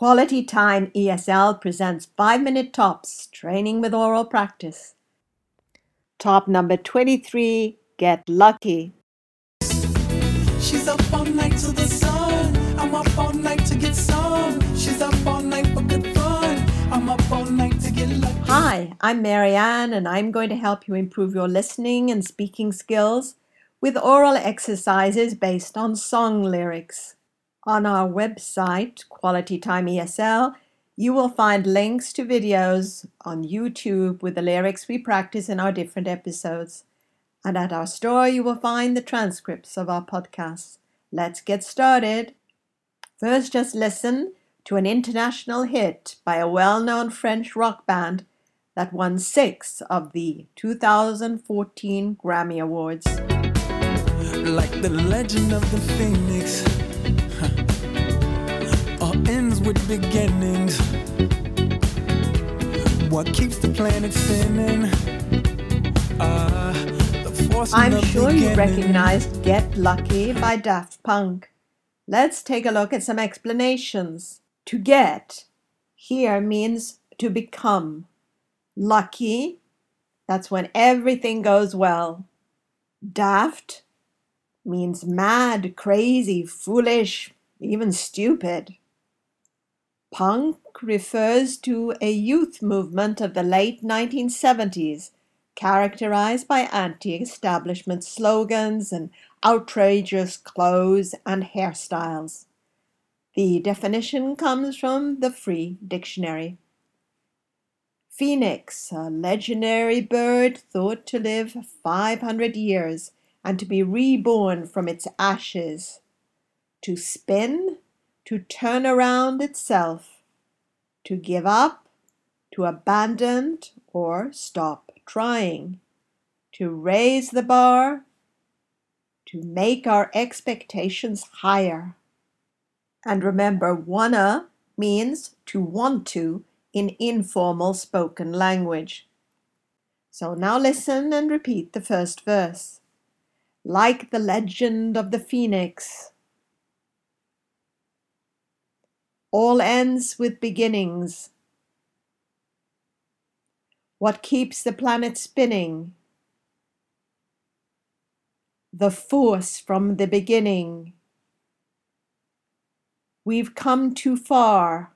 Quality Time ESL presents 5 Minute Tops Training with Oral Practice. Top number 23 Get Lucky. She's up all night to the sun. I'm up all night to get some. She's up all night for good fun. I'm up all night to get lucky. Hi, I'm Marianne, and I'm going to help you improve your listening and speaking skills with oral exercises based on song lyrics. On our website, Quality Time ESL, you will find links to videos on YouTube with the lyrics we practice in our different episodes. And at our store, you will find the transcripts of our podcasts. Let's get started. First, just listen to an international hit by a well known French rock band that won six of the 2014 Grammy Awards. Like the legend of the phoenix. Beginnings. What keeps the planet spinning? Ah, the force I'm sure you beginning. recognized Get Lucky by Daft Punk. Let's take a look at some explanations. To get here means to become. Lucky, that's when everything goes well. Daft means mad, crazy, foolish, even stupid. Punk refers to a youth movement of the late 1970s characterized by anti establishment slogans and outrageous clothes and hairstyles. The definition comes from the Free Dictionary. Phoenix, a legendary bird thought to live 500 years and to be reborn from its ashes, to spin, to turn around itself, to give up, to abandon or stop trying, to raise the bar, to make our expectations higher. And remember, wanna means to want to in informal spoken language. So now listen and repeat the first verse. Like the legend of the phoenix, all ends with beginnings. What keeps the planet spinning? The force from the beginning. We've come too far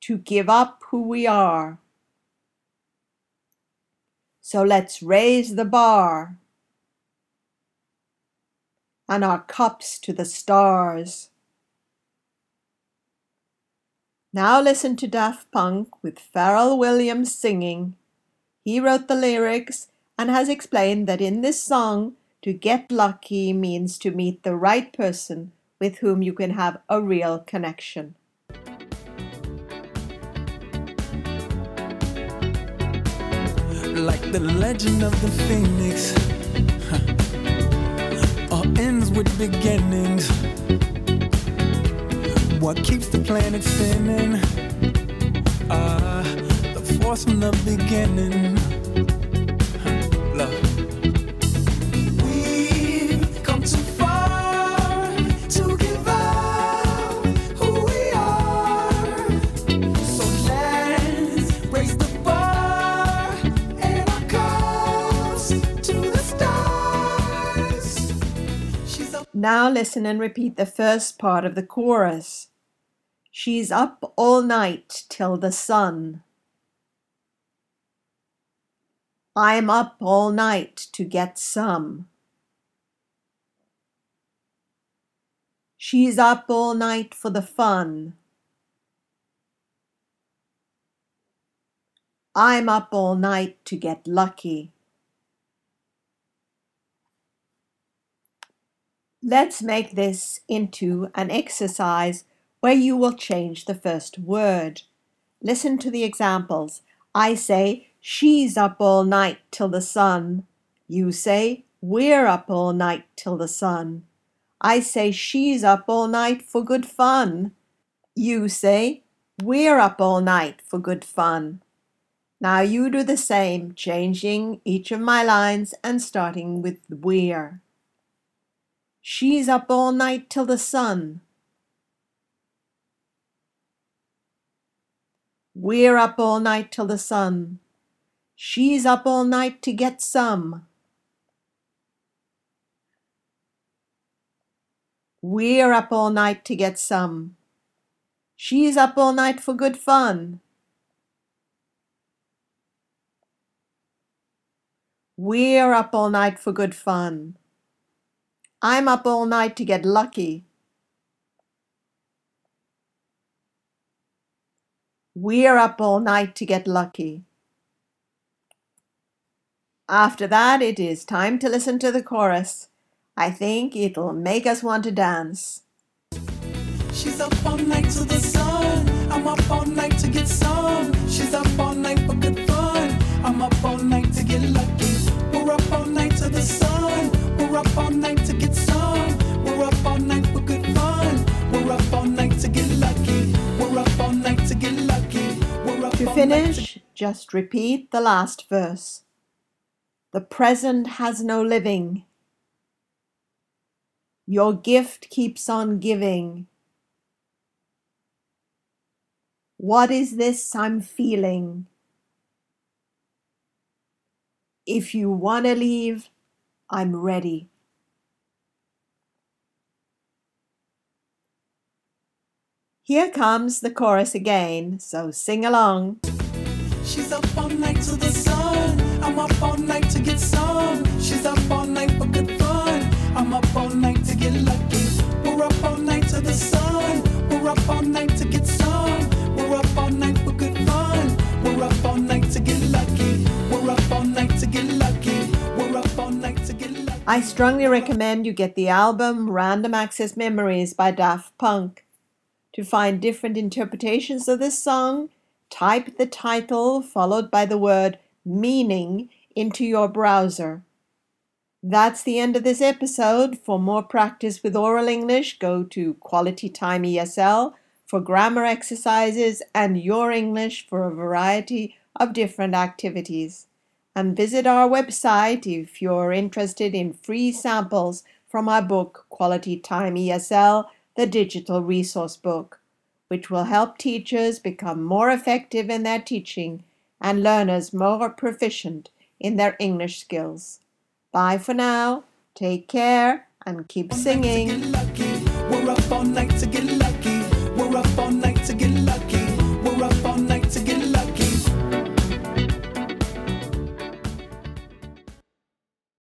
to give up who we are. So let's raise the bar and our cups to the stars. Now listen to Daft Punk with Pharrell Williams singing. He wrote the lyrics and has explained that in this song, to get lucky means to meet the right person with whom you can have a real connection. like the legend of the phoenix. huh. All ends with beginnings. What keeps the planet spinning? Ah, the force from the beginning. Now listen and repeat the first part of the chorus. She's up all night till the sun. I'm up all night to get some. She's up all night for the fun. I'm up all night to get lucky. Let's make this into an exercise where you will change the first word. Listen to the examples. I say, She's up all night till the sun. You say, We're up all night till the sun. I say, She's up all night for good fun. You say, We're up all night for good fun. Now you do the same, changing each of my lines and starting with we're. She's up all night till the sun. We're up all night till the sun. She's up all night to get some. We're up all night to get some. She's up all night for good fun. We're up all night for good fun. I'm up all night to get lucky. We're up all night to get lucky. After that, it is time to listen to the chorus. I think it'll make us want to dance. She's up all night to the sun. I'm up all night to get some. She's up all night for good fun. I'm up all night to get lucky. We're up all night to the sun. Finish, just repeat the last verse. The present has no living. Your gift keeps on giving. What is this I'm feeling? If you want to leave, I'm ready. Here comes the chorus again, so sing along. She's up all night to the sun. I'm up all night to get some. She's up all night for good fun. I'm up all night to get lucky. We're up all night to the sun. We're up all night to get some. We're up all night for good fun. We're up all night to get lucky. We're up all night to get lucky. We're up all night to get lucky. I strongly recommend you get the album Random Access Memories by Daft Punk. To find different interpretations of this song, type the title followed by the word meaning into your browser. That's the end of this episode. For more practice with oral English, go to Quality Time ESL for grammar exercises and your English for a variety of different activities. And visit our website if you're interested in free samples from our book Quality Time ESL, the digital resource book, which will help teachers become more effective in their teaching and learners more proficient in their English skills. Bye for now. Take care and keep All night to singing.